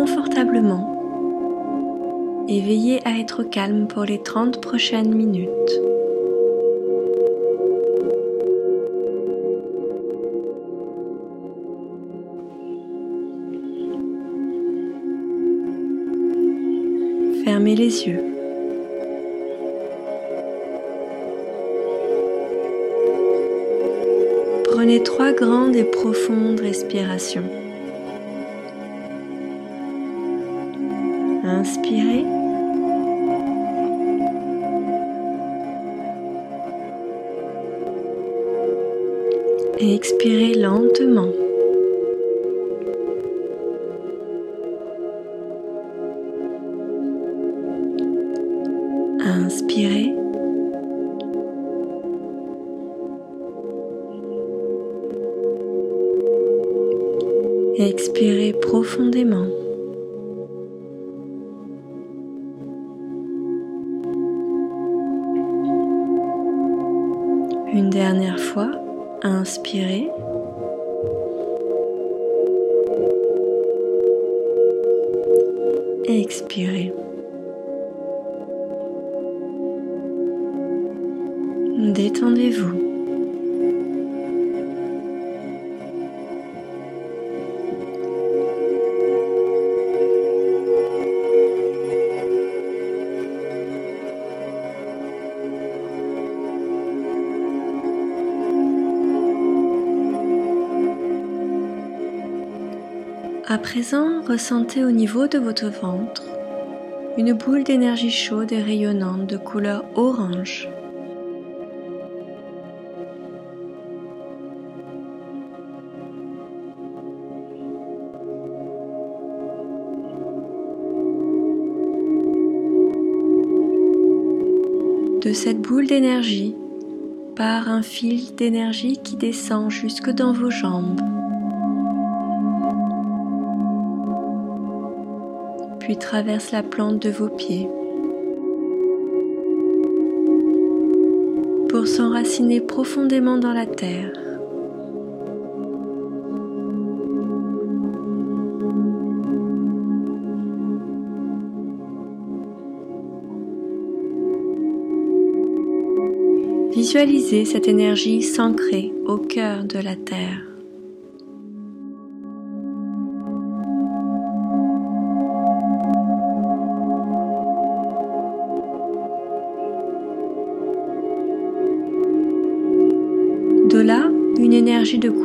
confortablement et veillez à être calme pour les 30 prochaines minutes. Fermez les yeux. Prenez trois grandes et profondes respirations. Inspirez. Et expirez lentement. Inspirez. Expirez profondément. Une dernière fois, inspirez. Expirez. Détendez-vous. À présent, ressentez au niveau de votre ventre une boule d'énergie chaude et rayonnante de couleur orange. De cette boule d'énergie part un fil d'énergie qui descend jusque dans vos jambes. Traverse la plante de vos pieds pour s'enraciner profondément dans la terre. Visualisez cette énergie s'ancrer au cœur de la terre.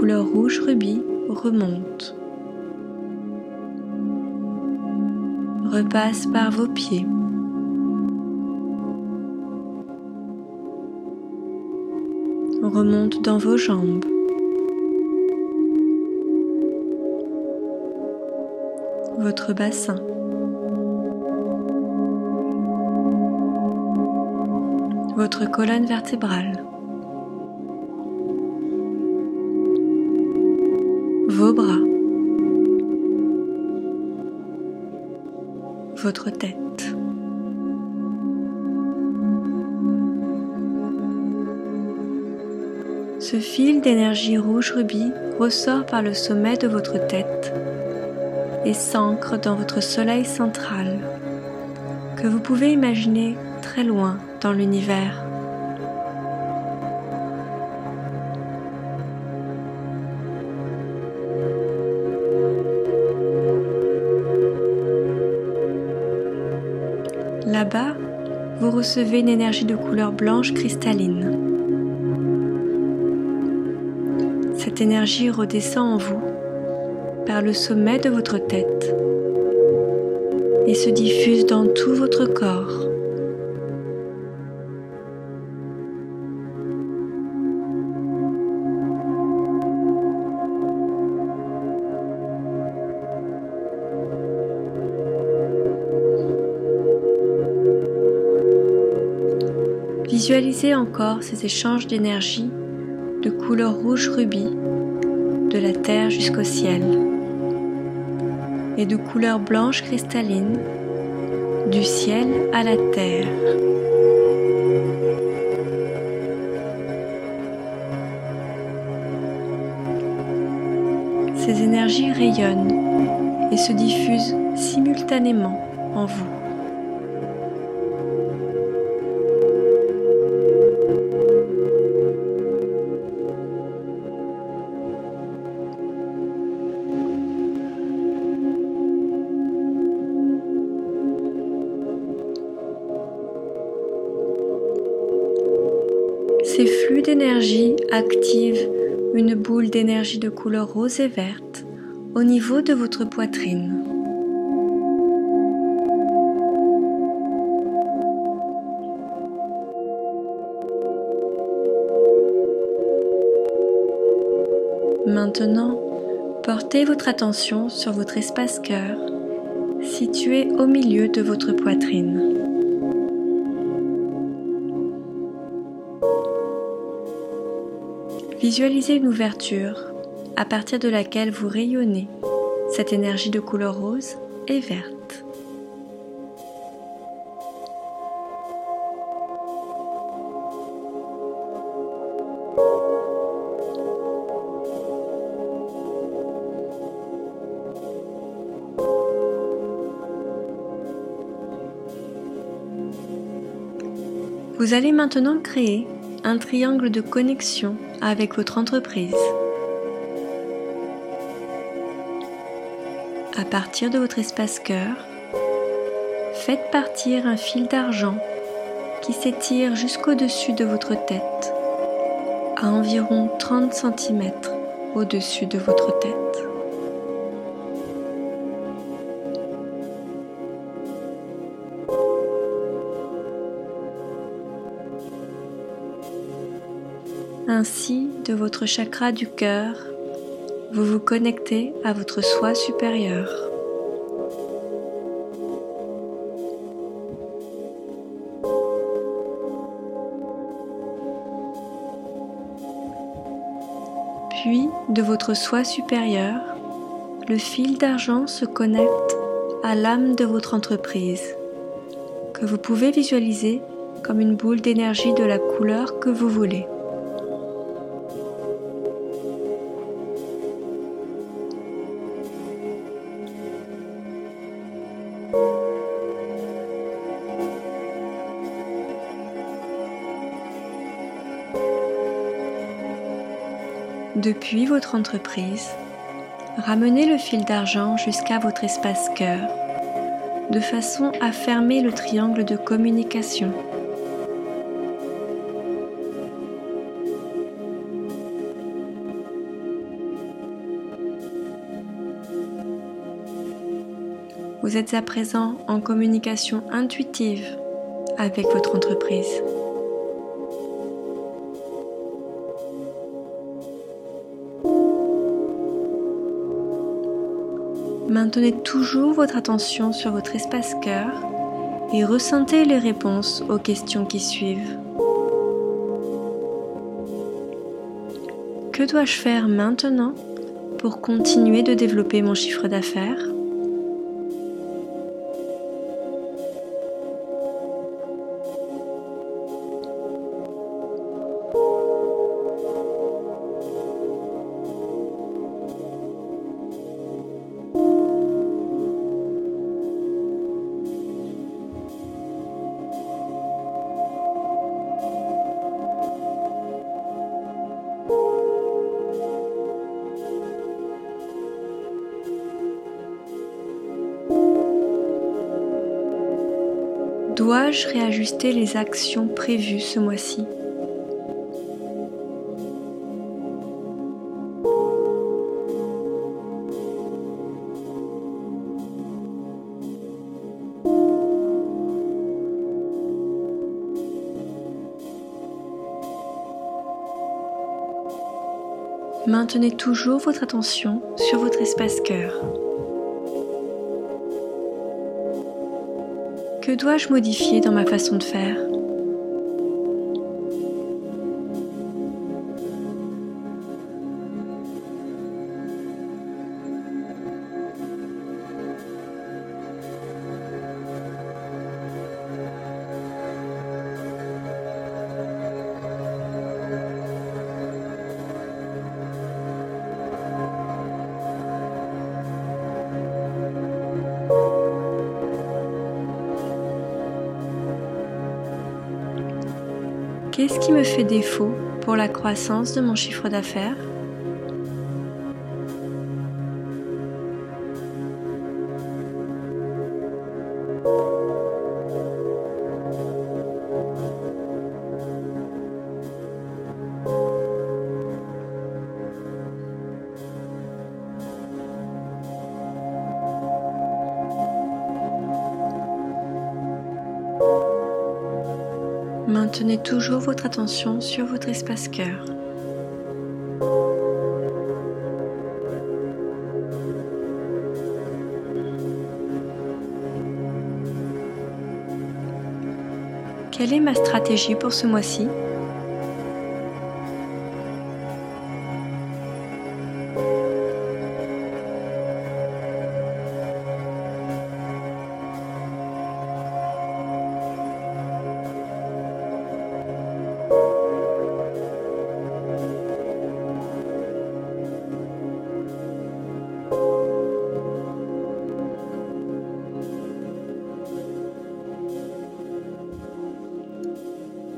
Couleur rouge rubis remonte. Repasse par vos pieds. Remonte dans vos jambes. Votre bassin. Votre colonne vertébrale. Vos bras, votre tête. Ce fil d'énergie rouge rubis ressort par le sommet de votre tête et s'ancre dans votre soleil central que vous pouvez imaginer très loin dans l'univers. Là-bas, vous recevez une énergie de couleur blanche cristalline. Cette énergie redescend en vous par le sommet de votre tête et se diffuse dans tout votre corps. Visualisez encore ces échanges d'énergie de couleur rouge rubis de la terre jusqu'au ciel et de couleur blanche cristalline du ciel à la terre. Ces énergies rayonnent et se diffuse simultanément en vous. Boule d'énergie de couleur rose et verte au niveau de votre poitrine. Maintenant, portez votre attention sur votre espace cœur situé au milieu de votre poitrine. Visualisez une ouverture à partir de laquelle vous rayonnez cette énergie de couleur rose et verte. Vous allez maintenant créer un triangle de connexion avec votre entreprise. À partir de votre espace cœur, faites partir un fil d'argent qui s'étire jusqu'au-dessus de votre tête, à environ 30 cm au-dessus de votre tête. Ainsi, de votre chakra du cœur, vous vous connectez à votre soi supérieur. Puis, de votre soi supérieur, le fil d'argent se connecte à l'âme de votre entreprise, que vous pouvez visualiser comme une boule d'énergie de la couleur que vous voulez. Depuis votre entreprise, ramenez le fil d'argent jusqu'à votre espace cœur de façon à fermer le triangle de communication. Vous êtes à présent en communication intuitive avec votre entreprise. Maintenez toujours votre attention sur votre espace cœur et ressentez les réponses aux questions qui suivent. Que dois-je faire maintenant pour continuer de développer mon chiffre d'affaires? Dois-je réajuster les actions prévues ce mois-ci? Maintenez toujours votre attention sur votre espace cœur. Que dois-je modifier dans ma façon de faire? Qu'est-ce qui me fait défaut pour la croissance de mon chiffre d'affaires? Toujours votre attention sur votre espace cœur. Quelle est ma stratégie pour ce mois-ci?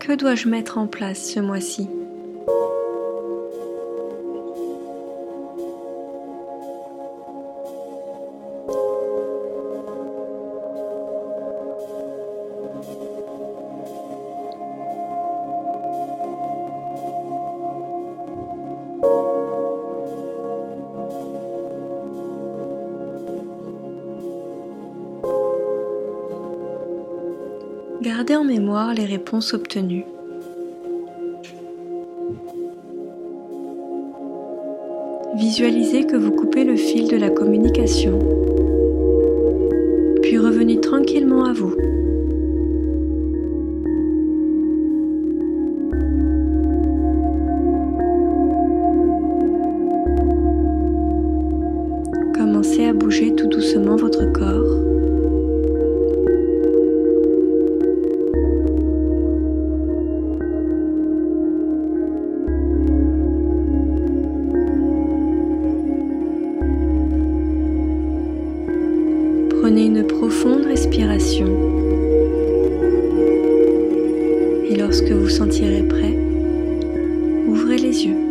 Que dois-je mettre en place ce mois-ci? Les réponses obtenues. Visualisez que vous coupez le fil de la communication, puis revenez tranquillement à vous. Prenez une profonde respiration. Et lorsque vous sentirez prêt, ouvrez les yeux.